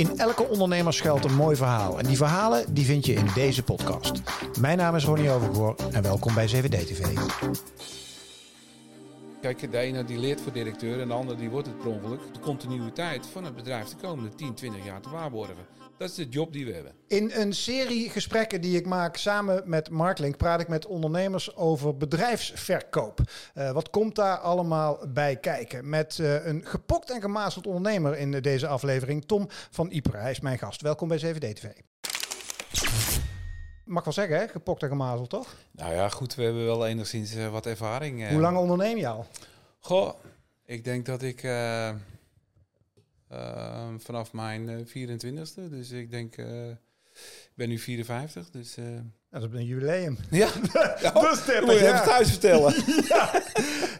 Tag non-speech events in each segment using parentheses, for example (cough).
In elke ondernemer schuilt een mooi verhaal. En die verhalen die vind je in deze podcast. Mijn naam is Ronnie Overgoor en welkom bij 7D TV. Kijk, de ene die leert voor directeur en de andere die wordt het per ongeluk. De continuïteit van het bedrijf de komende 10, 20 jaar te waarborgen. Dat is de job die we hebben. In een serie gesprekken die ik maak samen met Marklink praat ik met ondernemers over bedrijfsverkoop. Uh, wat komt daar allemaal bij kijken? Met uh, een gepokt en gemazeld ondernemer in deze aflevering, Tom van Ieper. Hij is mijn gast. Welkom bij 7D TV. Mag wel zeggen, hè? gepokt en gemazeld, toch? Nou ja, goed, we hebben wel enigszins uh, wat ervaring. Hoe lang onderneem je al? Goh, ik denk dat ik uh, vanaf mijn 24ste. Eh, dus ik denk, uh, ik ben nu 54. Dus, uh... dat is een jubileum. (laughs) Ja, ja (laughs) dat is 30, moet je ja. even thuis vertellen. (laughs) ja.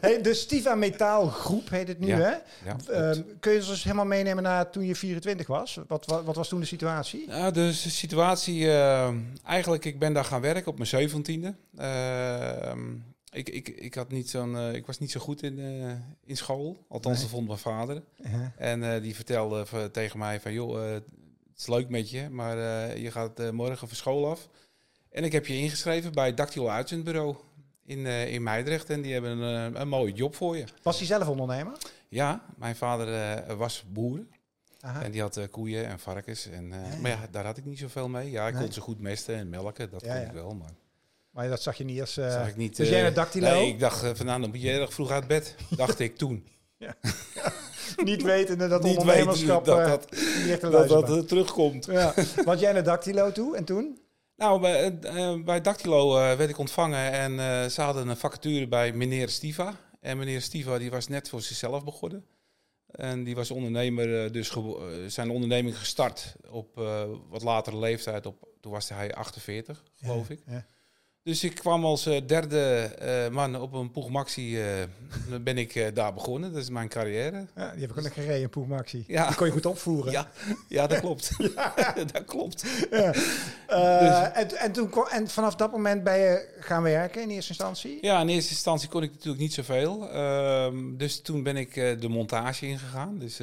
hey, de Stiva Metaal Groep heet het nu, ja. hè? Ja, uh, kun je ons dus helemaal meenemen naar toen je 24 was? Wat, wat, wat was toen de situatie? Nou, de situatie, eigenlijk, ik ben daar gaan werken op mijn 17e. Ehm, ik, ik, ik, had niet zo'n, uh, ik was niet zo goed in, uh, in school. Althans, nee. dat vond mijn vader. Uh -huh. En uh, die vertelde tegen mij van... joh, het is leuk met je, maar je gaat morgen van school af. En ik heb je ingeschreven bij Dactyl Uitzendbureau in, in Meidrecht. En die hebben een, een mooie job voor je. Was hij zelf ondernemer? Ja, mijn vader was boer. Aha. En die had koeien en varkens. En, ja, ja. Maar ja, daar had ik niet zoveel mee. Ja, ik nee. kon ze goed mesten en melken, dat kon ik wel. Maar... Maar dat zag je niet als... Uh, zag ik niet. Dus jij naar Dactylo? Nee, ik dacht uh, van nou, dan moet je erg vroeg uit bed. dacht ik toen. (laughs) Ja. (laughs) niet wetende dat niet ondernemerschap dat dat, dat, dat, dat terugkomt. Ja. Want jij naar Dactylo toe en toen? Nou, bij, bij Dactylo werd ik ontvangen en ze hadden een vacature bij meneer Stiva. En meneer Stiva die was net voor zichzelf begonnen. En die was ondernemer, dus zijn onderneming gestart op wat latere leeftijd. Op, toen was hij 48, geloof ja, ik. Ja. Dus ik kwam als uh, derde uh, man op een Poegmaxi, uh, ben ik daar begonnen. Dat is mijn carrière. Ja, die heb ik ook nog gereden, een Poegmaxi. Ja. Die kon je goed opvoeren. Ja, ja dat (laughs) klopt. ja. (laughs) dat klopt. Ja. Dus. en, en, toen, en vanaf dat moment ben je gaan werken in eerste instantie? Ja, in eerste instantie kon ik natuurlijk niet zoveel. Uh, dus toen ben ik de montage ingegaan. Dus,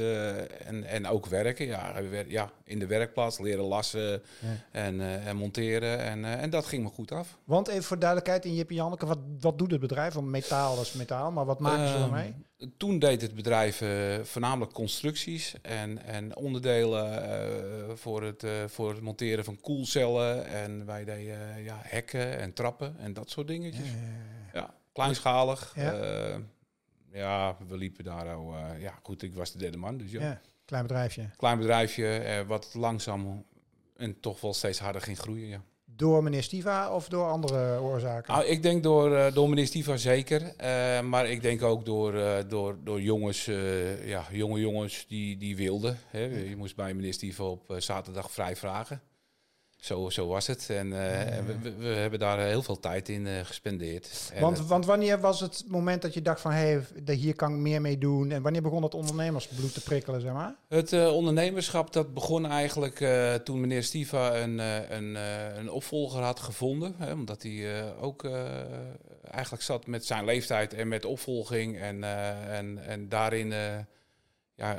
en, en ook werken. Ja, ja, in de werkplaats leren lassen en, en monteren. En, en dat ging me goed af. Want even voor duidelijkheid, in Jip en Janneke, wat, wat doet het bedrijf? Want metaal is metaal, maar wat maken ze Ehm, ermee? Toen deed het bedrijf uh, voornamelijk constructies en, en onderdelen uh, voor, het, uh, voor het monteren van koelcellen. En wij deden ja, hekken en trappen en dat soort dingetjes. Ja, ja, ja. kleinschalig. Ja. ja. we liepen daar al. ja, goed, ik was de derde man. Dus ja. klein bedrijfje. Klein bedrijfje, wat langzaam en toch wel steeds harder ging groeien. Ja. Door meneer Stiva of door andere oorzaken? Nou, ik denk door, uh, door meneer Stiva zeker. Uh, maar ik denk ook door, uh, door, door jongens, ja, jonge jongens die, die wilden. Hè. Je moest bij meneer Stiva op zaterdag vrij vragen. Zo, zo was het. En ja. we, we, hebben daar heel veel tijd in gespendeerd. Want, want wanneer was het moment dat je dacht van... hé, hey, hier kan ik meer mee doen? En wanneer begon het ondernemersbloed te prikkelen, zeg maar? Het uh, ondernemerschap dat begon eigenlijk toen meneer Stiva een, een, een opvolger had gevonden. Hè, omdat hij ook eigenlijk zat met zijn leeftijd en met opvolging. En, en, en daarin... ja,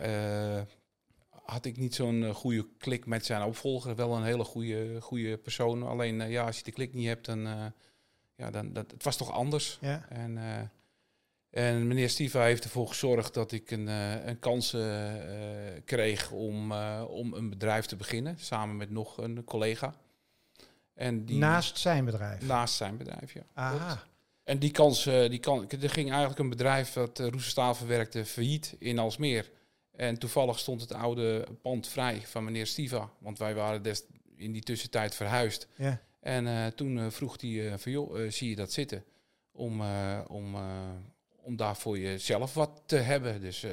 had ik niet zo'n goede klik met zijn opvolger. Wel een hele goede, goede persoon. Alleen uh, ja, als je de klik niet hebt, dan... Uh, ja, dan dat, het was toch anders. Ja. En, uh, en meneer Stiva heeft ervoor gezorgd dat ik een, een kans kreeg om, om een bedrijf te beginnen. Samen met nog een collega. En die, naast zijn bedrijf? Naast zijn bedrijf, ja. Aha. En die kans, die kan, er ging eigenlijk een bedrijf dat Roesterstaal verwerkte failliet in Alsmeer. En toevallig stond het oude pand vrij van meneer Stiva. Want wij waren des in die tussentijd verhuisd. Ja. En uh, toen uh, vroeg hij uh, van, joh, zie je dat zitten? Om, om, om daar voor jezelf wat te hebben. Dus,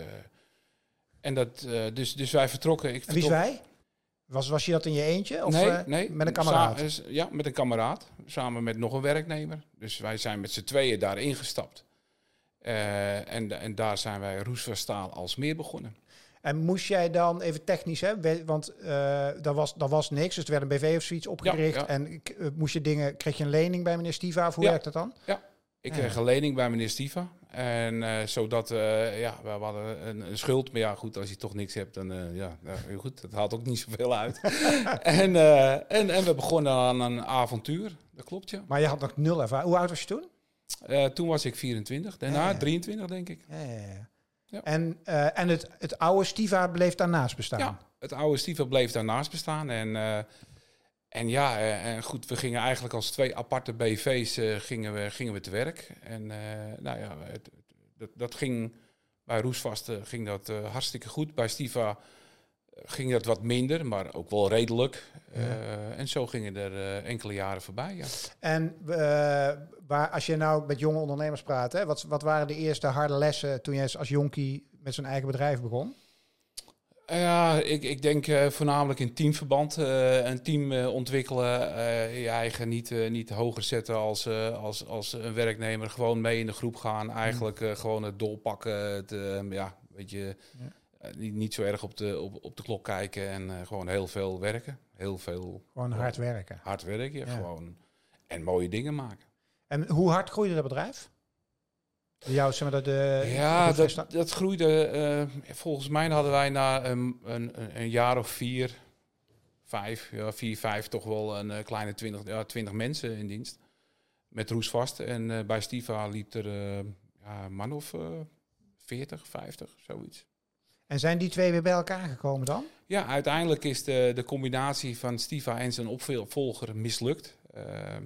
en dat, dus, dus wij vertrokken. Ik en wie is wij? Was, was je dat in je eentje? Of nee, nee. met een kameraad? ja, met een kameraad. Samen met nog een werknemer. Dus wij zijn met z'n tweeën daar ingestapt. en, en daar zijn wij Roesverstaal als meer begonnen. En moest jij dan, even technisch, hè, want uh, daar, was, daar was niks, dus er werd een BV of zoiets opgericht. Ja, ja. En uh, moest je dingen, kreeg je een lening bij meneer Stiva, of hoe ja. werkt dat dan? Ja, Ik kreeg een lening bij meneer Stiva. En eh, zodat, eh, ja, we hadden een, een schuld. Maar ja, goed, als je toch niks hebt, dan, eh, ja, nou, heel goed, dat haalt ook niet zoveel uit. (laughs) en, eh, en, en we begonnen aan een avontuur. Dat klopt, ja. Maar je had nog nul ervaring. Hoe oud was je toen? Eh, toen was ik 24, daarna Ja, ja. 23, denk ik. Ja, ja, ja. Ja. En, eh, en het, het oude Stiva bleef daarnaast bestaan? Ja, het oude Stiva bleef daarnaast bestaan. En, eh, en ja, eh, en goed, we gingen eigenlijk als twee aparte BV's gingen, we, gingen we te werk. En nou ja, het, dat, dat ging bij Roesvast ging dat hartstikke goed. Bij Stiva ging dat wat minder, maar ook wel redelijk. Ja. Eh, en zo gingen er eh, enkele jaren voorbij. Ja. En eh, waar, als je nou met jonge ondernemers praat, hè, wat, wat waren de eerste harde lessen toen jij als jonkie met zijn eigen bedrijf begon? Ja, ik, ik denk voornamelijk in teamverband. een team ontwikkelen, je eigen niet, niet hoger zetten als, als, als een werknemer. Gewoon mee in de groep gaan. Eigenlijk eh, gewoon het dolpakken. Het, eh, ja, weet je, Ja. Eh, niet, niet zo erg op de, op, op de klok kijken en eh, gewoon heel veel werken. Heel veel Gewoon hard werken. hard werken, Ja. gewoon. En mooie dingen maken. En hoe hard groeide dat bedrijf? Jouw, zeg maar, dat, de, Ja, dat, dat groeide. eh, volgens mij hadden wij na een, een, een jaar of vier, vijf, ja, vier, vijf, toch wel een eh, kleine twintig, ja, twintig mensen in dienst. Met Roesvast. En eh, bij Stiva liep er eh, ja, een man of eh 40, 50, zoiets. En zijn die twee weer bij elkaar gekomen dan? Ja, uiteindelijk is de, de combinatie van Stiva en zijn opvolger mislukt. Eh,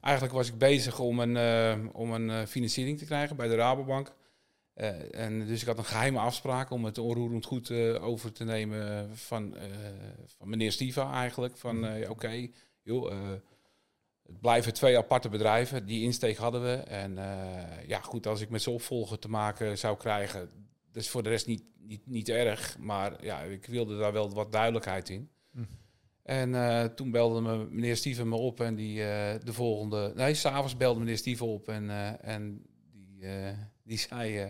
eigenlijk was ik bezig om een, eh, om een eh, financiering te krijgen bij de Rabobank. En dus ik had een geheime afspraak om het onroerend goed over te nemen van, van meneer Stiva eigenlijk. Van eh, oké, joh, het blijven twee aparte bedrijven. Die insteek hadden we. En ja, goed, als ik met zijn opvolger te maken zou krijgen, dat is voor de rest niet, niet, niet erg. Maar ja, ik wilde daar wel wat duidelijkheid in. Hm. En eh, toen belde me meneer Steven me op en die eh, de volgende... Nee, s'avonds belde meneer Steven op en, eh, en die, die zei... eh,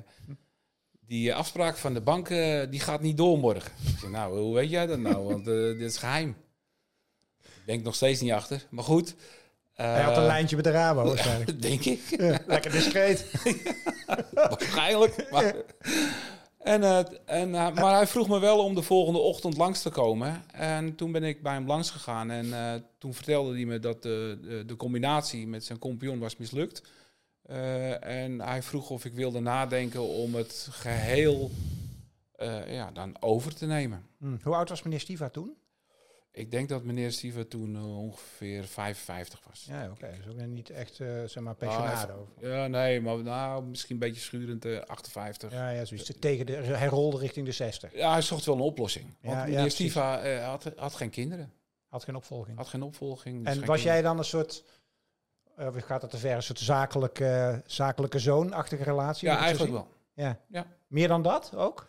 die afspraak van de bank, die gaat niet door morgen. Ik zei, nou, hoe weet jij dat nou? Want dit is geheim. Ik denk nog steeds niet achter, maar goed. Hij had een lijntje met de Rabo (laughs) waarschijnlijk. Denk ik. Ja, lekker discreet. (laughs) Waarschijnlijk. Maar, en, eh, en, eh, maar hij vroeg me wel om de volgende ochtend langs te komen. En toen ben ik bij hem langs gegaan. En eh, toen vertelde hij me dat de, de, combinatie met zijn compagnon was mislukt. En hij vroeg of ik wilde nadenken om het geheel eh, ja, dan over te nemen. Hm. Hoe oud was meneer Stiva toen? Ik denk dat meneer Steven toen eh, ongeveer 55 was. Ja, oké. Dus ook niet echt, eh, zeg maar, Ah, pensionado. Ja, nee, maar nou, misschien een beetje schurend, eh 58. Ja, ja, zoiets. Tegen de, hij rolde richting de 60. Ja, hij zocht wel een oplossing. Want Ja, ja, meneer. Stiva eh, had, had geen kinderen, Had geen opvolging. had geen opvolging. dus en geen was kinderen. jij dan een soort, eh, of gaat dat te ver, een soort zakelijke, zakelijke zoonachtige relatie? Ja, eigenlijk wel. Ja. Ja. Meer dan dat ook?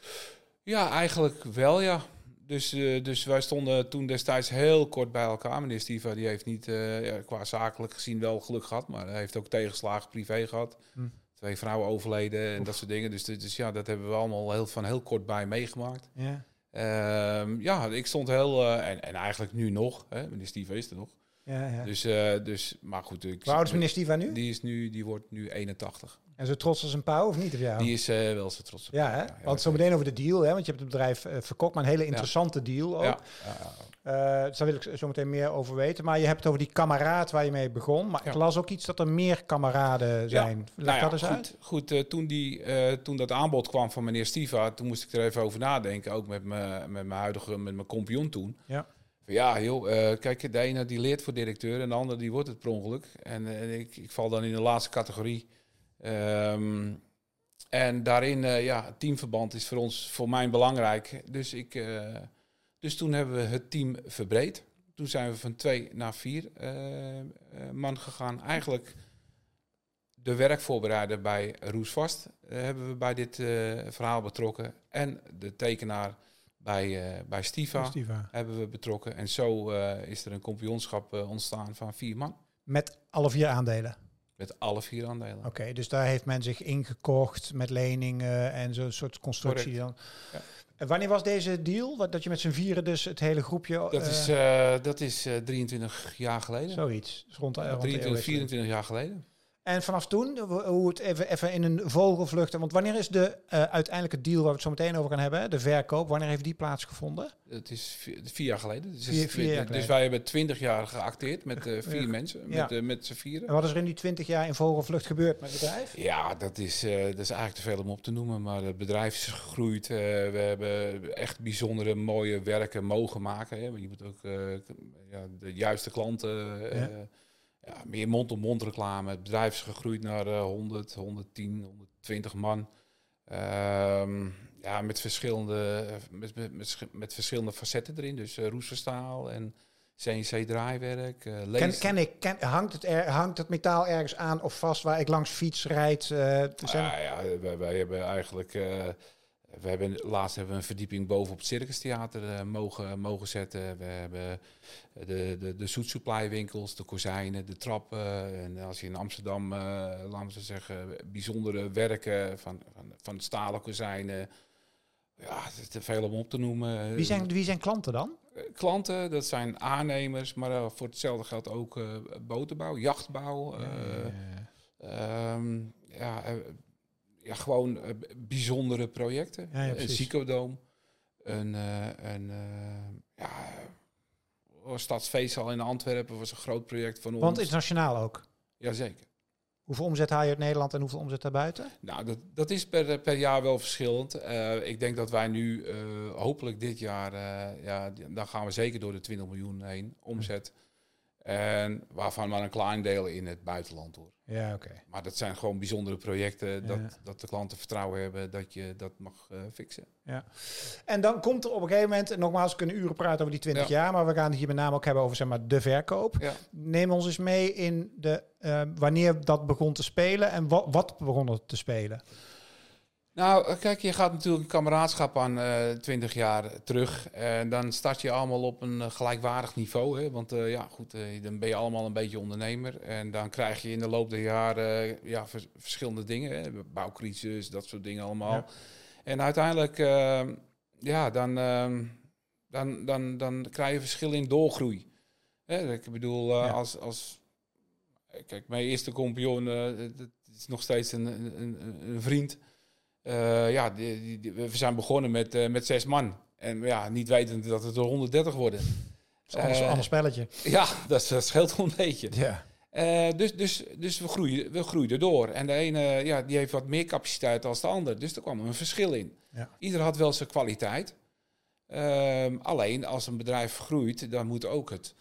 Ja, eigenlijk wel, ja. Dus, eh, dus wij stonden toen destijds heel kort bij elkaar. Meneer Stiva die heeft niet eh, ja, qua zakelijk gezien wel geluk gehad, maar hij heeft ook tegenslagen privé gehad. Hm. Twee vrouwen overleden en dat soort dingen. Dus, dus ja, dat hebben we allemaal heel, van heel kort bij meegemaakt. Ja. Ehm, ja, ik stond heel... eh, en, en eigenlijk nu nog. Hè, meneer Steve is er nog. Ja, ja. Dus, dus, maar goed. Ik, Hoe oud is meneer Stiva nu? Die, is nu, die wordt nu 81. En zo trots als een pauw of niet op jou? Die is eh, wel zo trots op. ja, hè? want zo meteen over de deal, hè? want je hebt het bedrijf eh, verkocht, maar een hele interessante deal ook. Ja, dus daar wil ik zo meteen meer over weten. Maar je hebt het over die kameraad waar je mee begon. Maar ik las ook iets dat er meer kameraden zijn. Leg Nou ja, dat eens goed, uit. goed toen, die, toen dat aanbod kwam van meneer Stiva, toen moest ik er even over nadenken. Ook met mijn met mijn huidige, met mijn compagnon toen. Ja. Ja, joh, eh, kijk, de ene die leert voor directeur en de andere die wordt het per ongeluk. En, ik, ik val dan in de laatste categorie. Ehm, en daarin, eh, ja, teamverband is voor ons, voor mij belangrijk. Dus, ik, eh, dus toen hebben we het team verbreed. Toen zijn we van twee naar vier eh, man gegaan. Eigenlijk de werkvoorbereider bij Roesvast hebben we bij dit verhaal betrokken. En de tekenaar bij, bij Stiva Stiva. hebben we betrokken. En zo is er een kampioenschap ontstaan van vier man. Met alle vier aandelen. Met alle vier aandelen. Oké, dus daar heeft men zich ingekocht met leningen en zo'n soort constructie dan. Ja. En wanneer was deze deal? Wat, dat je met z'n vieren dus het hele groepje... Dat eh, is, eh, dat is eh, 23 jaar geleden. Zoiets. Dus rond rond de 23, eeuwwisseling. 24 jaar geleden. En vanaf toen, hoe het even, even in een vogelvlucht... Want wanneer is de eh, uiteindelijke deal waar we het zo meteen over gaan hebben, de verkoop, wanneer heeft die plaatsgevonden? Het is vier, vier jaar geleden. Dus, Vier- is vier jaar dus geleden. wij hebben twintig jaar geacteerd met eh, (laughs) vier Ja. mensen, Ja. met, eh, met z'n vieren. En wat is er in die 20 jaar in vogelvlucht gebeurd met het bedrijf? Ja, dat is, dat is eigenlijk te veel om op te noemen. Maar het bedrijf is gegroeid. we hebben echt bijzondere mooie werken mogen maken. Hè. Je moet ook ja, de juiste klanten. Ja. Ja, meer mond-op-mond reclame. Het bedrijf is gegroeid naar eh, 100, 110, 120 man. Ehm, ja, met verschillende, met, met, met, sch- met verschillende facetten erin. Dus eh roesterstaal en CNC draaiwerk. eh Ken, ik, ken, hangt, het er, hangt het metaal ergens aan of vast waar ik langs fiets rijd? zijn- Ah, ja, wij, wij hebben eigenlijk. Eh, we hebben, laatst hebben we een verdieping boven op het Circus Theater eh, mogen, mogen zetten. We hebben de, de, de Soet Supply winkels, de kozijnen, de trappen. En als je in Amsterdam, eh, laten we zeggen, bijzondere werken van, van, van stalen kozijnen. Ja, het is te veel om op te noemen. wie, zijn, wie zijn klanten dan? Eh, klanten, dat zijn aannemers, maar eh, voor hetzelfde geldt ook eh, botenbouw, jachtbouw. eh, Ehm, ja, eh, ja, gewoon eh, bijzondere projecten. Ja, ja, een. Zicodoom, een, eh een eh, ja, in Antwerpen was een groot project van ons. Want internationaal ook. Jazeker. Hoeveel omzet haal je uit Nederland en hoeveel omzet daarbuiten? Nou, dat, dat is per, per jaar wel verschillend. Ik denk dat wij nu hopelijk dit jaar, ja, dan gaan we zeker door de 20 miljoen heen omzet. En waarvan maar een klein deel in het buitenland hoor. Ja, oké. Maar dat zijn gewoon bijzondere projecten. Dat, Ja. dat de klanten vertrouwen hebben dat je dat mag eh, fixen. En dan komt er op een gegeven moment, en nogmaals, we kunnen uren praten over die 20 Ja. jaar, maar we gaan het hier met name ook hebben over zeg maar, de verkoop. Ja. Neem ons eens mee in de, eh, wanneer dat begon te spelen en wat, wat begon er te spelen. Nou, eh, kijk, je gaat natuurlijk een kameraadschap aan eh 20 jaar terug. En dan start je allemaal op een eh, gelijkwaardig niveau. Hè? Want eh, ja, goed, eh, dan ben je allemaal een beetje ondernemer. En dan krijg je in de loop der jaren eh, ja, vers- verschillende dingen. Hè? Bouwcrisis, dat soort dingen allemaal. Ja. En uiteindelijk, eh, ja, dan, eh, dan, dan, dan krijg je verschil in doorgroei. Hè? Ik bedoel, eh, Ja. als... als Kijk, mijn eerste compagnon, eh, dat is nog steeds een, een, een vriend. Eh, ja, die, we zijn begonnen met, eh, met zes man. En ja, niet wetend dat het er 130 worden. Dat is een ander, Eh, ander spelletje. Ja, dat, dat scheelt wel een beetje. Ja. Dus dus, dus we, groeien, we groeiden door. En de ene ja, die heeft wat meer capaciteit dan de ander. Dus er kwam een verschil in. Ja. Ieder had wel zijn kwaliteit. Ehm, alleen als een bedrijf groeit, dan moet ook het.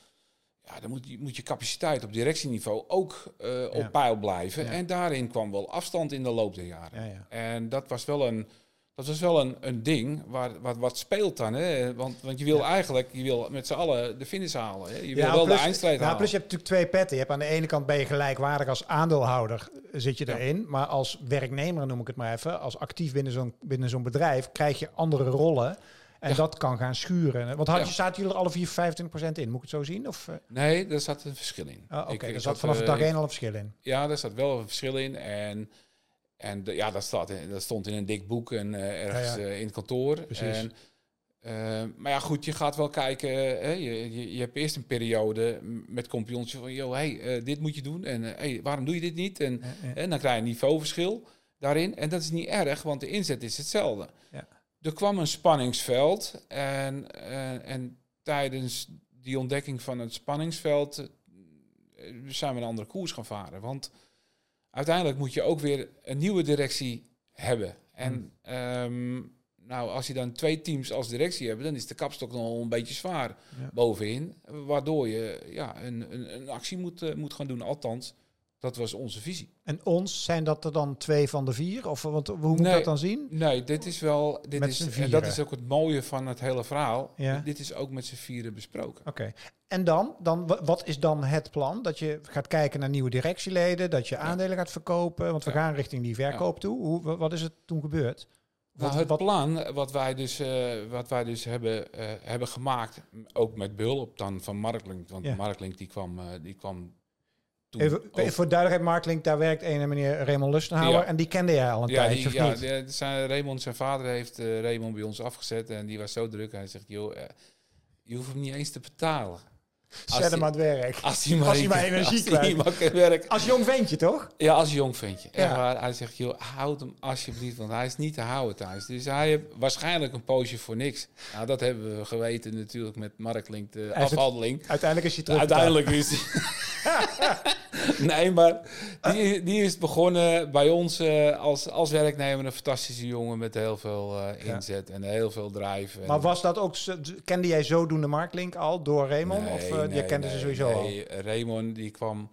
Ja, dan moet, je- moet je capaciteit op directieniveau ook eh, op Ja. peil blijven. Ja. En daarin kwam wel afstand in de loop der jaren. Ja, ja. En dat was wel een, dat was wel een, een ding waar, wat, wat speelt dan. Hè? Want, want je wil eigenlijk je wil met z'n allen de finish halen. Hè? Je wil wel de eindstrijd ja, halen. plus je hebt natuurlijk twee petten. Je hebt aan de ene kant ben je gelijkwaardig als aandeelhouder eh, zit je erin. Maar als werknemer noem ik het maar even, als actief binnen zo'n binnen zo'n bedrijf, krijg je andere rollen. En Ja. dat kan gaan schuren. Want had je, zaten jullie er alle vier 25% in? Moet ik het zo zien? Of, eh? Nee, daar zat een verschil in. Oh, Oké, er had, zat vanaf eh, dag één al een verschil in. Ja, daar zat wel een verschil in. En, en de- ja, dat, staat in, dat stond in een dik boek en eh, ergens Ja, ja. in het kantoor. Precies. En, maar ja, goed, je gaat wel kijken. Hè, je, je, je hebt eerst een periode met compagnons van, joh, hey, dit moet je doen. En hey, waarom doe je dit niet? En, en dan krijg je een niveauverschil daarin. En dat is niet erg, want de inzet is hetzelfde. Ja. Er kwam een spanningsveld. En, eh, en tijdens die ontdekking van het spanningsveld eh, zijn we een andere koers gaan varen. Want uiteindelijk moet je ook weer een nieuwe directie hebben. En Hmm. ehm, nou, als je dan twee teams als directie hebt, dan is de kapstok nog een beetje zwaar Ja. bovenin. Waardoor je ja, een, een, een actie moet, eh, moet gaan doen. Althans, dat was onze visie. En ons, zijn dat er dan twee van de vier? Of want, hoe moet Nee. dat dan zien? Nee, dit is wel. Dit Met is, en dat is ook het mooie van het hele verhaal. Ja. Dit is ook met z'n vieren besproken. Oké. En dan, dan, wa- wat is dan het plan? Dat je gaat kijken naar nieuwe directieleden, dat je aandelen gaat verkopen, want we Ja. gaan richting die verkoop toe. Hoe, wa- wat is het toen gebeurd? Nou, het wat- plan wat wij dus, eh, wat wij dus hebben, eh, hebben gemaakt, ook met behulp dan van Marklink, want. Marklink die kwam, eh, die kwam toen Even, voor duidelijkheid, Marklink, daar werkt een meneer Raymond Lustenhouwer Ja. en die kende jij al een ja, tijdje, ja, niet? de- zijn, Raymond, zijn vader heeft eh, Raymond bij ons afgezet en die was zo druk. Hij zegt, joh, eh, je hoeft hem niet eens te betalen. Zet hem die- aan het werk. (laughs) Als hij maar, Als hij maar energie als hij maar kan werken. Als jong ventje, toch? Ja, als jong ventje. Ja. Hij zegt, joh, houd hem alsjeblieft, want hij is niet te houden thuis. Dus hij heeft waarschijnlijk een poosje voor niks. Nou, dat hebben we geweten natuurlijk met Mark Link, de Hij afhandeling. Uiteindelijk is hij terug. Uiteindelijk is (laughs) (laughs) Nee, maar die, die is begonnen bij ons eh, als, als werknemer. Een fantastische jongen met heel veel eh, Ja. inzet en heel veel drive. Maar was dat ook, kende jij zodoende Marklink al door Raymond? Nee, of uh, nee, jij kende ze sowieso al? nee. Raymond die kwam,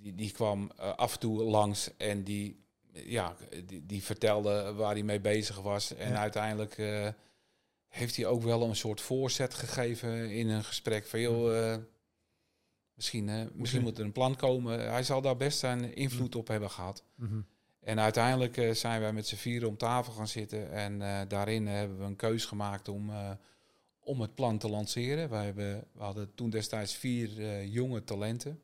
die, die kwam eh, af en toe langs en die, ja, die, die vertelde waar hij mee bezig was. En Ja. uiteindelijk eh, heeft hij ook wel een soort voorzet gegeven in een gesprek van joh, eh, misschien, eh, misschien moet er een plan komen. Hij zal daar best zijn invloed op hebben gehad. Mhm. En uiteindelijk eh, zijn wij met z'n vieren om tafel gaan zitten. En eh, daarin hebben we een keus gemaakt om, eh, om het plan te lanceren. Wij hebben, we hadden toen destijds vier eh, jonge talenten.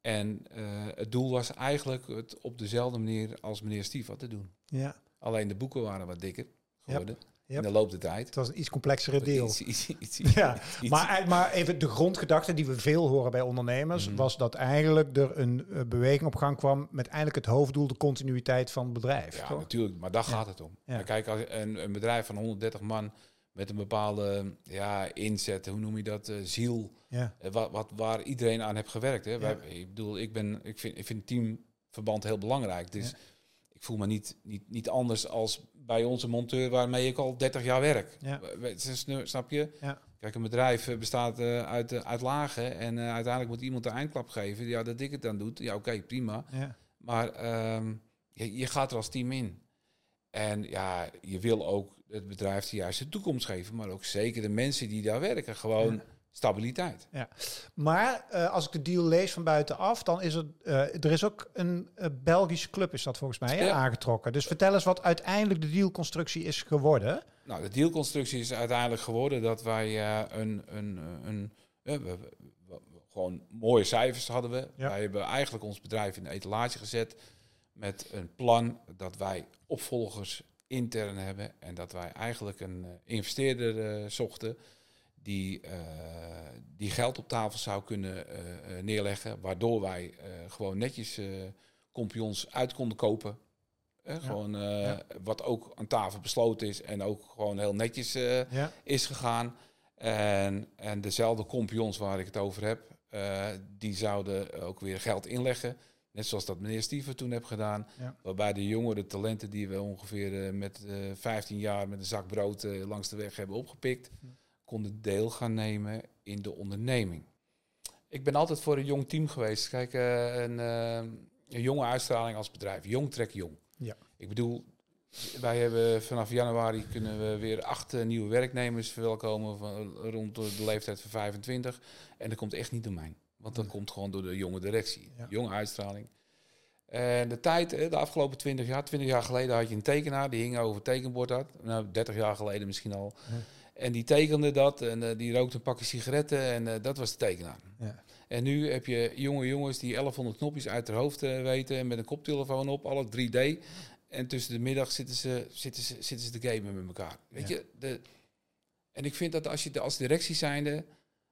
En eh, het doel was eigenlijk het op dezelfde manier als meneer Stief te doen. Ja, Alleen de boeken waren wat dikker geworden Yep. In de loop der tijd. het was een iets complexere deal. Iets, iets, iets, iets- (laughs) Ja, maar, eh, maar even de grondgedachte die we veel horen bij ondernemers, Mhm. was dat eigenlijk er een eh, beweging op gang kwam met eigenlijk het hoofddoel de continuïteit van het bedrijf. Ja, toch? natuurlijk, maar daar Ja. gaat het om. Ja. Kijk, als een, een bedrijf van 130 man met een bepaalde ja, inzet, hoe noem je dat, eh, ziel, Ja. wat, wat, waar iedereen aan heeft gewerkt. Hè. Wij, ik bedoel, ik, ben, ik, vind, ik vind teamverband heel belangrijk. Dus ik voel me niet, niet, niet anders als bij onze monteur waarmee ik al 30 jaar werk. Ja. Snap je? Ja. Kijk, een bedrijf eh, bestaat eh, uit, eh, uit lagen en uiteindelijk moet iemand de eindklap geven. Ja, dat ik het dan doe, ja oké, prima. Ja. Maar ehm, je, je gaat er als team in. En ja, je wil ook het bedrijf de juiste toekomst geven, maar ook zeker de mensen die daar werken gewoon Ja. stabiliteit. Maar eh, als ik de deal lees van buitenaf, dan is er, eh, er is ook een eh, Belgische club, is dat volgens mij, hè, Ja. aangetrokken. Dus vertel eens wat uiteindelijk de dealconstructie is geworden. Nou, de dealconstructie is uiteindelijk geworden dat wij een, een, een gewoon mooie cijfers hadden we. Ja. Wij hebben eigenlijk ons bedrijf in de etalage gezet met een plan dat wij opvolgers intern hebben en dat wij eigenlijk een investeerder zochten die, eh, die geld op tafel zou kunnen eh, eh, neerleggen, waardoor wij gewoon netjes kompions uit konden kopen. Eh, Gewoon Ja. wat ook aan tafel besloten is en ook gewoon heel netjes Ja. is gegaan. En, en dezelfde kompions waar ik het over heb, die zouden ook weer geld inleggen. Net zoals dat meneer Stieven toen heb gedaan. Ja. Waarbij de jongere talenten die we ongeveer met eh 15 jaar met een zak brood langs de weg hebben opgepikt, konden deel gaan nemen in de onderneming. Ik ben altijd voor een jong team geweest. Kijk, eh, een, eh, een jonge uitstraling als bedrijf. Jong trek jong. Ja. Ik bedoel, wij hebben vanaf januari kunnen we weer acht eh, nieuwe werknemers verwelkomen van, rond de leeftijd van 25. En dat komt echt niet door mij. Want dat komt gewoon door de jonge directie. Ja. Jonge uitstraling. En de tijd, de afgelopen 20 jaar, 20 jaar geleden had je een tekenaar die hing over het tekenbord had. Nou, 30 jaar geleden misschien al. Ja. En die tekende dat en eh, die rookte een pakje sigaretten en eh, dat was de tekenaar. Ja. En nu heb je jonge jongens die 1100 knopjes uit hun hoofd eh, weten en met een koptelefoon op, alle 3D. En tussen de middag zitten ze, zitten ze, zitten ze te gamen met elkaar. Weet Ja. je, de, en ik vind dat als je de- als directie zijnde,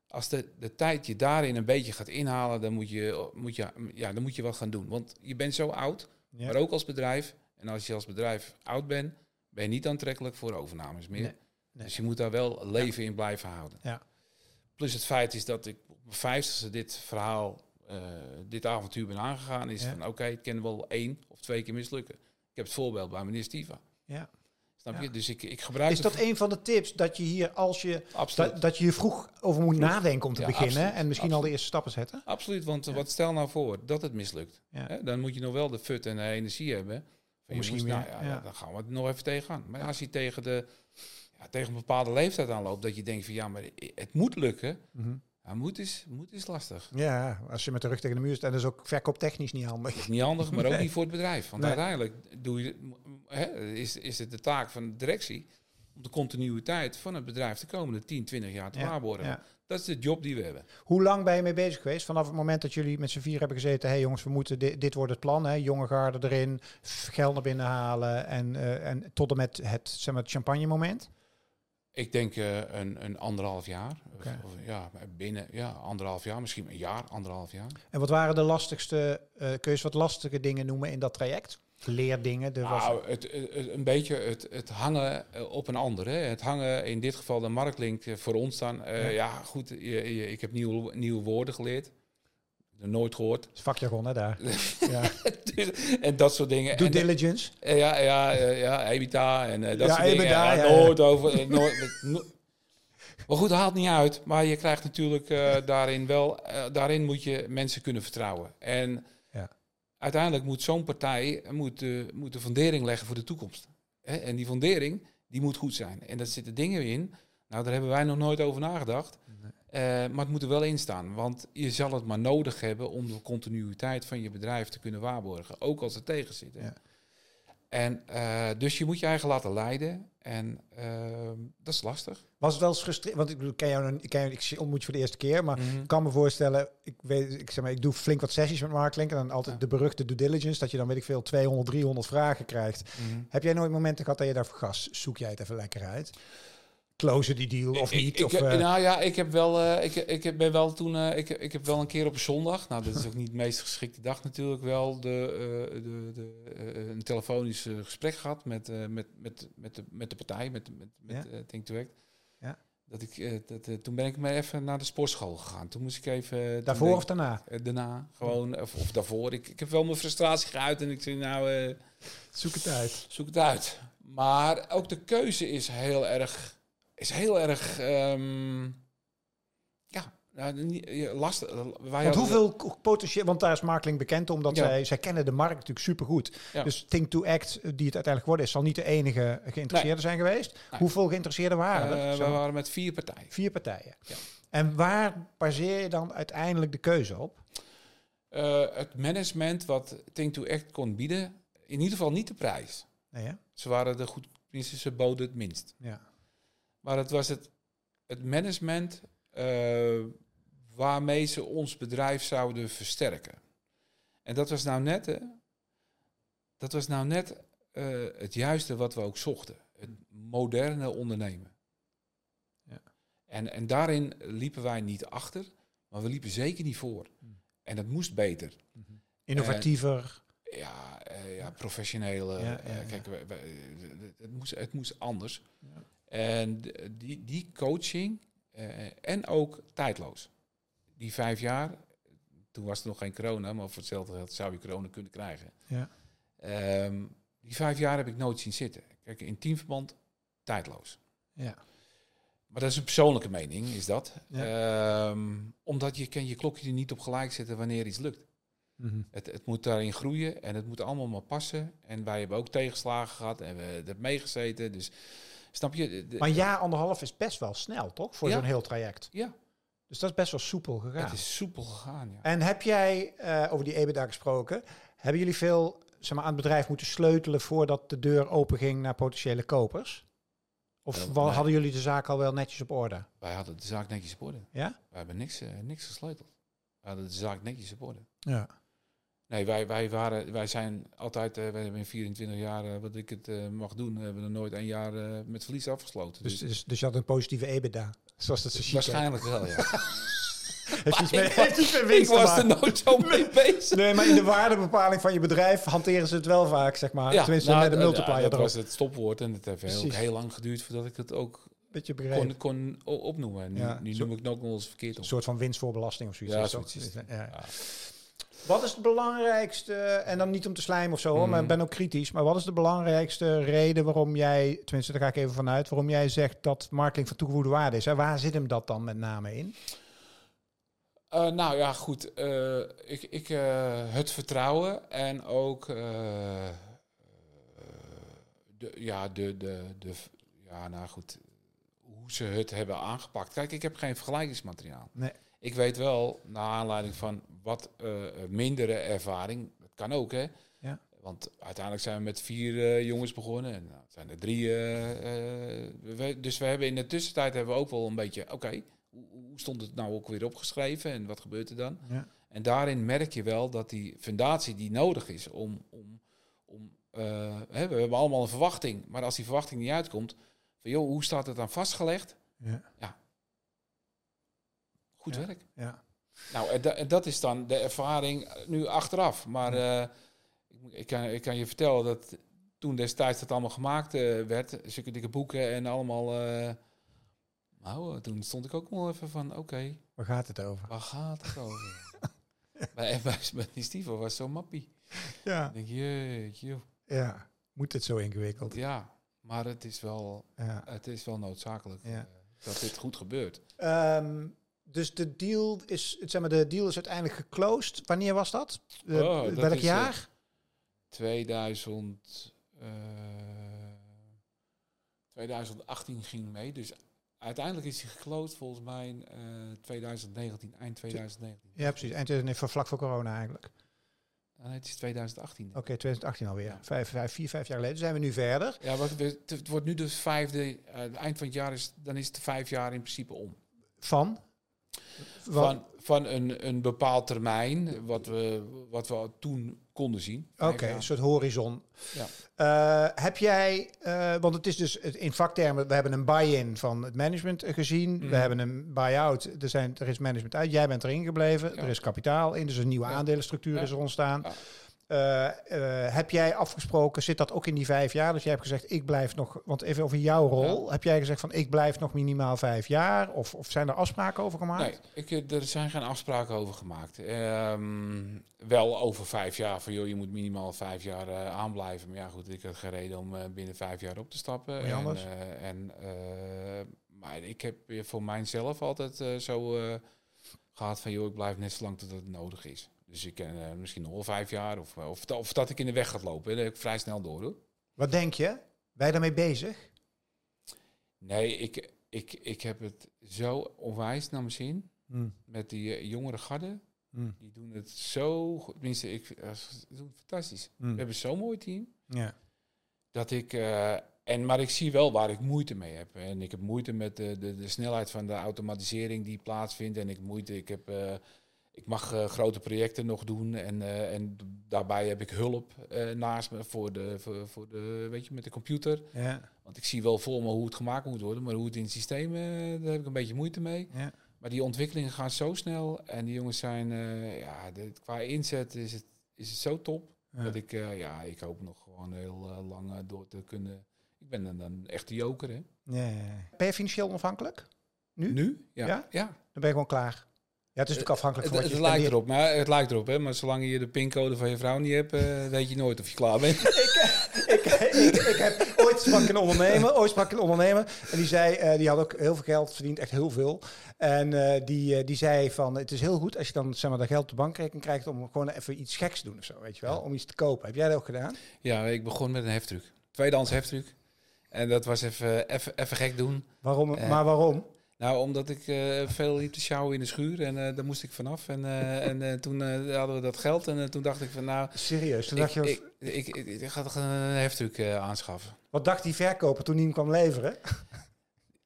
als de, de tijd je daarin een beetje gaat inhalen, dan moet je, moet je, ja, dan moet je wat gaan doen. Want je bent zo oud, Ja. maar ook als bedrijf. En als je als bedrijf oud bent, ben je niet aantrekkelijk voor overnames meer. Nee, nee. Dus je moet daar wel leven in blijven houden. Ja. Plus het feit is dat ik op mijn vijftigste dit verhaal, eh, dit avontuur ben aangegaan. Is Ja. van oké, het kan wel één of twee keer mislukken. Ik heb het voorbeeld bij meneer Stiva. Ja. Snap je? Dus ik, ik gebruik Is het dat een van de tips dat je hier, als je, dat, dat je hier vroeg over moet nadenken om te beginnen absoluut. en misschien al de eerste stappen zetten? Absoluut, want wat stel nou voor dat het mislukt. Hè? Dan moet je nog wel de fut en de energie hebben. Misschien nou ja, ja. Dan gaan we er nog even tegenaan. Maar als je tegen, de, ja, tegen een bepaalde leeftijd aanloopt, dat je denkt van ja, maar het moet lukken. Mhm. Ja, moet, is, moet is lastig. Ja, als je met de rug tegen de muur staat, en dat is ook verkooptechnisch niet handig. Dat is niet handig, maar ook Nee. niet voor het bedrijf. Want Nee. uiteindelijk doe je, hè, is, is het de taak van de directie om de continuïteit van het bedrijf de komende 10, 20 jaar te Ja, waarborgen. ja. Dat is de job die we hebben. Hoe lang ben je mee bezig geweest? Vanaf het moment dat jullie met z'n vier hebben gezeten, hé hey jongens, we moeten dit, dit wordt het plan, hè? jonge garde erin, geld naar binnen halen en, eh, en tot en met het, zeg maar, het champagne moment. Ik denk eh, een, een anderhalf jaar. Of- ja, binnen ja, anderhalf jaar, misschien een jaar, anderhalf jaar. En wat waren de lastigste, eh, kun je eens wat lastige dingen noemen in dat traject? Leerdingen? Er was... Nou, het, een beetje het, het hangen eh, op een ander. Hè. Het hangen, in dit geval de marktlink voor ons dan. Ja. ja. goed, je, je- ik heb nieuwe, nieuwe woorden geleerd. Nooit gehoord. Het is vakjargon, hè, daar. (laughs) ja. Dus- en dat soort dingen. Due de- diligence. Eh, Ja, ja, eh, ja, EBITDA en eh, dat Ja, soort dingen. Ja, ja, ja. nooit over. eh, nooit, (laughs) no- maar goed, haalt niet uit. Maar je krijgt natuurlijk eh, daarin wel... eh, daarin moet je mensen kunnen vertrouwen. En Ja. uiteindelijk moet zo'n partij moet, de- moet de fundering leggen voor de toekomst. Hè? En die fundering, die moet goed zijn. En daar zitten dingen in... Nou, daar hebben wij nog nooit over nagedacht. Eh, maar het moet er wel in staan. Want je zal het maar nodig hebben om de continuïteit van je bedrijf te kunnen waarborgen. Ook als er tegen zit. hè. Ja. En eh, dus je moet je eigen laten leiden. En ehm, dat is lastig. Was het wel eens gestrest? Want ik ken jou, ik, ken ik ontmoet je voor de eerste keer, maar Mhm. ik kan me voorstellen, ik, weet, ik, zeg maar, ik doe flink wat sessies met Mark Link en dan altijd Ja. de beruchte due diligence, dat je dan weet ik veel 200, 300 vragen krijgt. Mhm. Heb jij nooit momenten gehad dat je daar vergas? Zoek jij het even lekker uit? Closen die deal of Ik- niet? Ik, of, heb- eh, nou ja, ik heb wel, eh, ik, ik heb- ben wel toen, eh, ik, ik heb wel een keer op een zondag, nou dat is ook niet de meest geschikte dag natuurlijk, wel de, eh, de, de, een telefonisch gesprek gehad met, met, met, met, de, met de partij, met, met, met Ja. Think to Act. Ja. Dat ik, dat, toen ben ik maar even naar de sportschool gegaan. Toen moest ik even... daarvoor of daarna? daarna, gewoon, of, of daarvoor. Ik, ik heb wel mijn frustratie geuit en ik zei nou, Zoek het uit. zoek het uit. Maar ook de keuze is heel erg, is heel erg, ehm, ja, nou, lastig. Wij Want hoeveel potentieel, want daar is Markling bekend omdat Ja. zij, zij kennen de markt natuurlijk supergoed. Ja. Dus Think to Act, eh, die het uiteindelijk geworden is, zal niet de enige geïnteresseerde zijn geweest. Nee. Hoeveel geïnteresseerden waren er? Eh, Zo, we waren met vier partijen. Vier partijen. Ja. En waar baseer je dan uiteindelijk de keuze op? Eh, het management wat Think to Act kon bieden, in ieder geval niet de prijs. Nee? Ze waren de goed, tenminste, ze boden het minst. Ja. Maar het was het, het management eh, waarmee ze ons bedrijf zouden versterken. En dat was nou net, hè, dat was nou net eh, het juiste wat we ook zochten. Het moderne ondernemen. Ja. En, en daarin liepen wij niet achter, maar we liepen zeker niet voor. Hmm. En dat moest beter. Innovatiever. Ja, eh, ja ja. kijk, we- we- het, moest, het moest anders. En die, die coaching eh, en ook tijdloos. Die vijf jaar, toen was er nog geen corona, maar voor hetzelfde geld zou je corona kunnen krijgen. Ja. Ehm, die vijf jaar heb ik nooit zien zitten. Kijk, in teamverband, tijdloos. Ja. Maar dat is een persoonlijke mening, is dat. Ja. Ehm, omdat je kan je klokje er niet op gelijk zetten wanneer iets lukt. Mhm. Het, het moet daarin groeien en het moet allemaal maar passen. En wij hebben ook tegenslagen gehad en we hebben meegezeten. Dus snap je? De- Maar een jaar, anderhalf is best wel snel, toch? Voor Ja. zo'n heel traject. ja, Dus dat is best wel soepel gegaan. het is soepel gegaan. Ja. En heb jij, eh, over die EBITDA gesproken, hebben jullie veel zeg maar, aan het bedrijf moeten sleutelen voordat de deur open ging naar potentiële kopers? Of Eh, nee. hadden jullie de zaak al wel netjes op orde? Wij hadden de zaak netjes op orde. Ja? We hebben niks, eh, niks gesleuteld. We hadden de zaak netjes op orde. Ja. Nee, wij, wij, waren, wij zijn altijd, eh, we hebben in 24 jaar, eh, wat ik het eh, mag doen, hebben we nooit een jaar met verlies afgesloten. Dus, Dus, dus, dus je had een positieve EBITDA. Zoals dat zo chic heet. waarschijnlijk wel, ja. (laughs) Heeft iets met, ik heeft iets winst was er nooit zo mee bezig. Nee, maar in de waardebepaling van je bedrijf hanteren ze het wel vaak, zeg maar. Tenminste, nou, met de multiplier ja, dat erop. was het stopwoord en het heeft heel, ook Precies. heel lang geduurd voordat ik het ook Beetje begrepen. kon, kon opnoemen. En Nu, Ja, nu noem ik het ook nog eens verkeerd op. Een soort van winst voor belasting of zoiets. Ja, zoiets. Ja. Wat is het belangrijkste, en dan niet om te slijmen of zo, hoor, maar Mhm. ik ben ook kritisch, maar wat is de belangrijkste reden waarom jij, tenminste daar ga ik even vanuit, waarom jij zegt dat marketing van toegevoegde waarde is? Hè? Waar zit hem dat dan met name in? Eh, nou ja, goed. eh, ik, ik, eh, het vertrouwen en ook de, ja, de, de, de, ja, nou goed, hoe ze het hebben aangepakt. Kijk, ik heb geen vergelijkingsmateriaal. Nee. Ik weet wel, naar aanleiding van wat eh, mindere ervaring, dat kan ook hè. Ja. Want uiteindelijk zijn we met vier eh, jongens begonnen en nou, het zijn er drie. eh, we- dus we hebben in de tussentijd hebben we ook wel een beetje, oké, hoe, hoe stond het nou ook weer opgeschreven en wat gebeurt er dan? Ja. En daarin merk je wel dat die fundatie die nodig is om. om, om hè, we hebben allemaal een verwachting, maar als die verwachting niet uitkomt, Van, joh, hoe staat het dan vastgelegd? Ja. Goed Ja. werk. Ja. Nou, dat is dan de ervaring nu achteraf. Maar eh, ik, kan, ik kan je vertellen dat toen destijds dat allemaal gemaakt eh, werd, zulke dikke boeken en allemaal... nou, toen stond ik ook wel even van, oké, Waar gaat het over? waar gaat het over? (laughs) bij, bij, bij die Stiefel was zo mappie. Ja. Ik denk, jeetje. Ja. Moet het zo ingewikkeld? ja, maar het is wel, Ja. het is wel noodzakelijk Ja. dat dit goed gebeurt. Ehm, dus de deal is, zeg maar, de deal is uiteindelijk geclosed. Wanneer was dat? Eh, Oh, welk is, jaar? 2000, eh, 2018 ging mee. Dus uiteindelijk is hij geclosed volgens mij eh 2019, eind 2019. ja, precies. Eind 2009, vlak voor corona eigenlijk. Nee, het is 2018. Oké, 2018 alweer. Ja. Vijf, vijf, vier, vijf jaar geleden. Zijn we nu verder? Ja, het, wordt nu de vijfde, eh, het eind van het jaar is, dan is het vijf jaar in principe om. Van? Van, van een, een bepaald termijn, wat we, wat we toen konden zien. Oké, een soort horizon. Ja. Eh, heb jij, eh, want het is dus in vaktermen, we hebben een buy-in van het management gezien. We Mhm. hebben een buy-out, er, zijn, er is management uit. Jij bent erin gebleven, Ja. er is kapitaal in, dus een nieuwe Ja. aandelenstructuur is er ontstaan. Eh, eh, heb jij afgesproken, zit dat ook in die vijf jaar? Dus jij hebt gezegd, ik blijf nog, want even over jouw rol. Heb jij gezegd van, ik blijf nog minimaal vijf jaar? Of, of zijn er afspraken over gemaakt? Nee, ik, eh, er zijn geen afspraken over gemaakt. Ehm, wel over vijf jaar. Van joh, je moet minimaal vijf jaar aanblijven. Maar ja, goed, ik had geen reden om binnen vijf jaar op te stappen. En, anders? en, maar ik heb voor mijzelf altijd zo eh, gehad van joh, ik blijf net zo lang tot het nodig is. Dus ik ken eh, misschien nog wel vijf jaar. Of, of, of dat ik in de weg gaat lopen. Heb ik vrij snel door hoor. Wat denk je? Ben je daarmee bezig? Nee, ik, ik, ik heb het zo onwijs naar mijn zin. Hmm. Met die eh, jongere garde. Hmm. Die doen het zo goed. Tenminste, ik, eh, ze doen het fantastisch. Hmm. We hebben zo'n mooi team. Ja. Dat ik. eh, en, maar ik zie wel waar ik moeite mee heb. En ik heb moeite met de, de, de snelheid van de automatisering die plaatsvindt. En ik moeite. Ik, heb, eh, ik mag eh, grote projecten nog doen. En, eh, en daarbij heb ik hulp eh, naast me voor de, voor, voor de. Weet je, met de computer. Ja. Want ik zie wel voor me hoe het gemaakt moet worden. Maar hoe het in het systeem. daar heb ik een beetje moeite mee. Ja. Maar die ontwikkelingen gaan zo snel. En die jongens zijn, ja, de, qua inzet is het, is het zo top. Ja. Dat ik, ja, ik hoop nog gewoon heel lang door te kunnen. Ik ben dan een echte joker, hè? Ja, ja, ja. Ben je financieel onafhankelijk? Nu? Nu? Ja. Ja? ja. Dan ben je gewoon klaar. Het is natuurlijk afhankelijk Het, van wat het je lijkt spendeert. erop, maar het lijkt erop, hè? Maar zolang je de pincode van je vrouw niet hebt, eh, weet je nooit of je klaar bent. (laughs) ik, ik, ik heb ooit sprak een ondernemer, ooit sprak een ondernemer en die zei, eh, die had ook heel veel geld verdiend, echt heel veel. En eh, die, eh, die zei van, het is heel goed als je dan zeg maar dat geld op de bankrekening krijgt om gewoon even iets geks te doen of zo, weet je wel, Ja. om iets te kopen. Heb jij dat ook gedaan? Ja, ik begon met een heftruck. Tweedehands heftruck. En dat was even, even, even gek doen. Waarom? Eh. maar waarom? Nou, omdat ik eh, veel liep te sjouwen in de schuur en eh, daar moest ik vanaf. En, eh, en toen hadden we dat geld en toen dacht ik van nou, Serieus? Toen ik, dacht je, ik, ik, ik, ik ga toch een heftruck aanschaffen. wat dacht die verkoper toen hij hem kwam leveren? (laughs)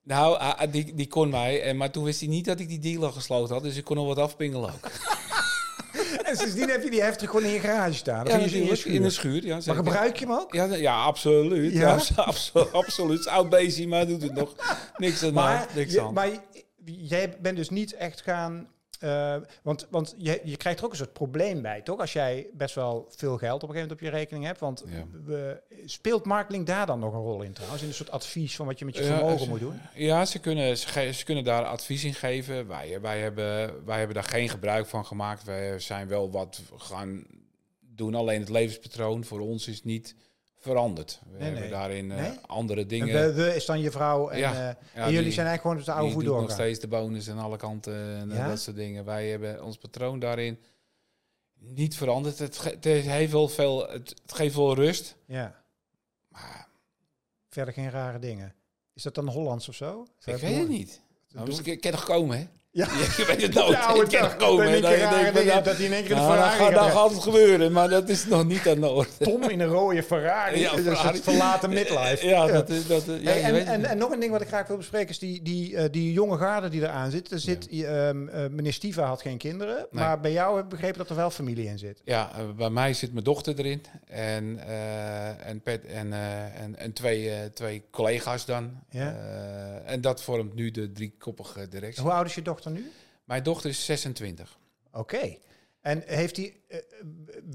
Nou, ah, ah, die, die kon mij, en, maar toen wist hij niet dat ik die deal al gesloten had, dus ik kon nog wat afpingelen ook. (laughs) en sindsdien heb je die heftig gewoon in je garage staan. Of Ja, in je- in je natuurlijk, schuur. in de schuur. Ja, Maar gebruik je hem ook? Ja, ja, absoluut. Ja? Ja? (laughs) abso- abso- absoluut. Oud beestje, maar doet het nog niks aan Maar, niks aan. maar jij bent dus niet echt gaan. Eh, want want je, je krijgt er ook een soort probleem bij, toch? Als jij best wel veel geld op een gegeven moment op je rekening hebt. Want Ja. we, speelt marketing daar dan nog een rol in trouwens? In een soort advies van wat je met je Ja, vermogen ze- moet doen? Ja, ze kunnen, ze, ze kunnen daar advies in geven. Wij, wij, hebben, wij hebben daar geen gebruik van gemaakt. Wij zijn wel wat gaan doen. Alleen het levenspatroon voor ons is niet veranderd. We Nee, hebben nee. daarin eh, Nee? andere En dingen. we, we is dan je vrouw en, Ja. eh, Ja, en jullie die- zijn eigenlijk gewoon op de oude voet nog steeds de bonus aan alle kanten en eh, Ja? dat soort dingen. Wij hebben ons patroon daarin niet veranderd. Het, ge- het heeft wel veel, het, het geeft wel rust. Ja, Maar verder geen rare dingen. Is dat dan Hollands of zo? ik weet het niet. Nou, ik, ik kan toch komen, hè? Ja. (laughs) Je weet het nooit. Ja, Ik het komen, Dan en denk je nou, dat hij in één keer de nou, dan Ferrari gaat, dan gaat het gebeuren, maar dat is nog niet aan de orde. (laughs) Tom in een rode Ferrari. Ja, (laughs) dat is het verlaten midlife. Ja, dat is... Dat, ja, Hey, en, en, nog een ding wat ik graag wil bespreken is die, die, eh, die jonge garde die eraan zit. Er zit ehm, eh, meneer Stiva had geen kinderen, maar bij jou heb ik begrepen dat er wel familie in zit. Ja, eh, bij mij zit mijn dochter erin. En, en, Pet, en, en, en twee, twee collega's dan. Ja. En dat vormt nu de driekoppige directie. Hoe oud is je dochter nu? Mijn dochter is 26. Oké. En heeft die, eh,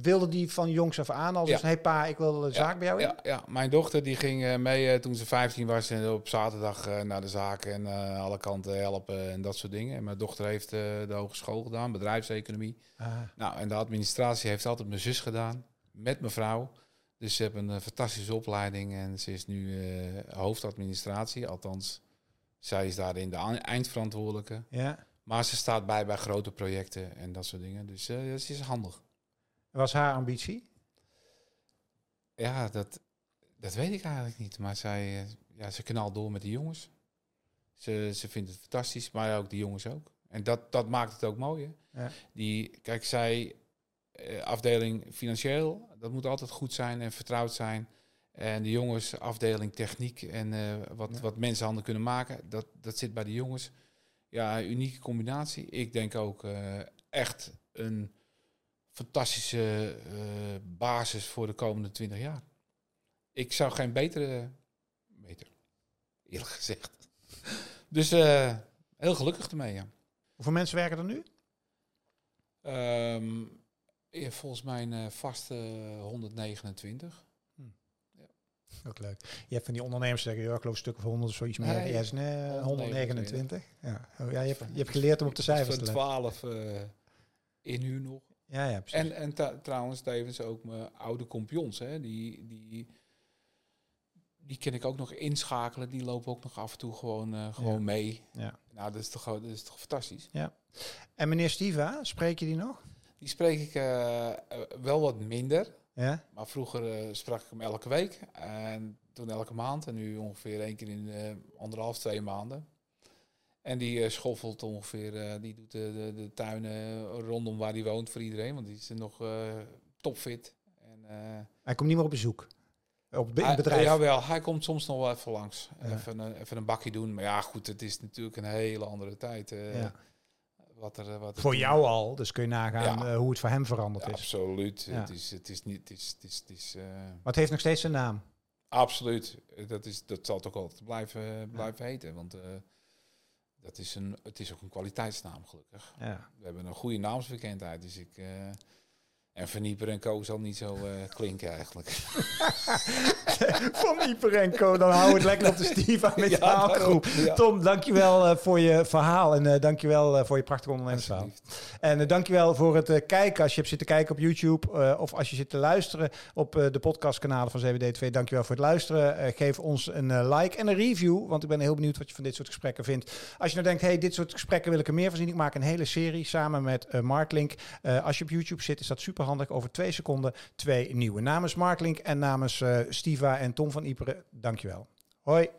wilde die van jongs af aan al dus, Ja. hey pa, ik wil de zaak bij jou in? Ja, ja, mijn dochter die ging eh, mee eh, toen ze 15 was en op zaterdag eh, naar de zaak en eh, alle kanten helpen en dat soort dingen. En mijn dochter heeft eh, de hogeschool gedaan, bedrijfseconomie. Ah, Nou, en de administratie heeft altijd mijn zus gedaan, met mijn vrouw. Dus ze hebben een fantastische opleiding en ze is nu eh, hoofdadministratie. Althans, zij is daarin de eindverantwoordelijke. ja. Maar ze staat bij bij grote projecten en dat soort dingen. Dus eh ze is handig. Was haar ambitie? Ja, dat, dat weet ik eigenlijk niet. Maar zij, eh, ja, ze knalt door met de jongens. Ze, ze vindt het fantastisch, maar ook de jongens ook. En dat, dat maakt het ook mooi. Hè? Ja. Die, kijk, zij, eh, afdeling financieel, dat moet altijd goed zijn en vertrouwd zijn. En de jongens, afdeling techniek en eh, wat, Ja. wat mensen handen kunnen maken, dat, dat zit bij de jongens. Ja, unieke combinatie. Ik denk ook eh, echt een fantastische eh, basis voor de komende 20 jaar. Ik zou geen betere, beter, eerlijk gezegd. (laughs) Dus heel gelukkig ermee, ja. Hoeveel mensen werken er nu? Ehm, volgens mij een vaste 129. Ook leuk. Je hebt van die ondernemers zeggen, ja, ik geloof een stuk of 100 of zoiets meer. Nee, ja, is, nee, 129. 129. Ja. Oh, ja, je, hebt, je hebt geleerd om op de cijfers te letten. 12 eh in huur nog. Ja, ja, precies. En, en ta- trouwens tevens ook mijn oude kompions. Hè, die, die, die kan ik ook nog inschakelen. Die lopen ook nog af en toe gewoon, eh, gewoon Ja. mee. Ja. Nou, dat is, toch, dat is toch fantastisch. En meneer Stiva, spreek je die nog? Die spreek ik eh, wel wat minder. Ja? Maar vroeger eh, sprak ik hem elke week. En toen elke maand. En nu ongeveer één keer in eh, anderhalf, twee maanden. En die eh, schoffelt ongeveer, die doet de, de, de tuinen rondom waar hij woont voor iedereen. Want die is nog topfit. En, Hij komt niet meer op bezoek. Op het hij- bedrijf. Jawel, hij komt soms nog wel even langs. Ja. Even, een, even een bakje doen. Maar ja, goed, het is natuurlijk een hele andere tijd. Ja. Wat er, wat er Voor jou al, dus kun je nagaan Ja. eh, hoe het voor hem veranderd Ja, is. absoluut. Ja. Het is, het is niet, het is, het is, het is eh, Maar het heeft nog steeds zijn naam. Absoluut. Dat, is, dat zal ook altijd blijven, blijven heten. Want eh, dat is een, het is ook een kwaliteitsnaam, gelukkig. Ja. We hebben een goede naamsbekendheid. Dus ik, eh, en Vernieper en Co zal niet zo eh, klinken eigenlijk. (laughs) Van Ieper en Co, dan hou het lekker op de Stiva met (laughs) Ja, groep. ja. Tom, dankjewel eh voor je verhaal en eh dankjewel voor je prachtige ondernemersverhaal. En uh, dankjewel voor het uh, kijken. Als je hebt zitten kijken op YouTube uh, of als je zit te luisteren op uh, de podcastkanalen van CWD2, dankjewel voor het luisteren. geef ons een like en een review, want ik ben heel benieuwd wat je van dit soort gesprekken vindt. Als je nou denkt, hey, dit soort gesprekken wil ik er meer van zien. Ik maak een hele serie samen met Marklink. als je op YouTube zit, is dat super handig. Over twee seconden twee nieuwe. Namens Marklink en namens Stiva en Tom van Iperen, dankjewel. Hoi.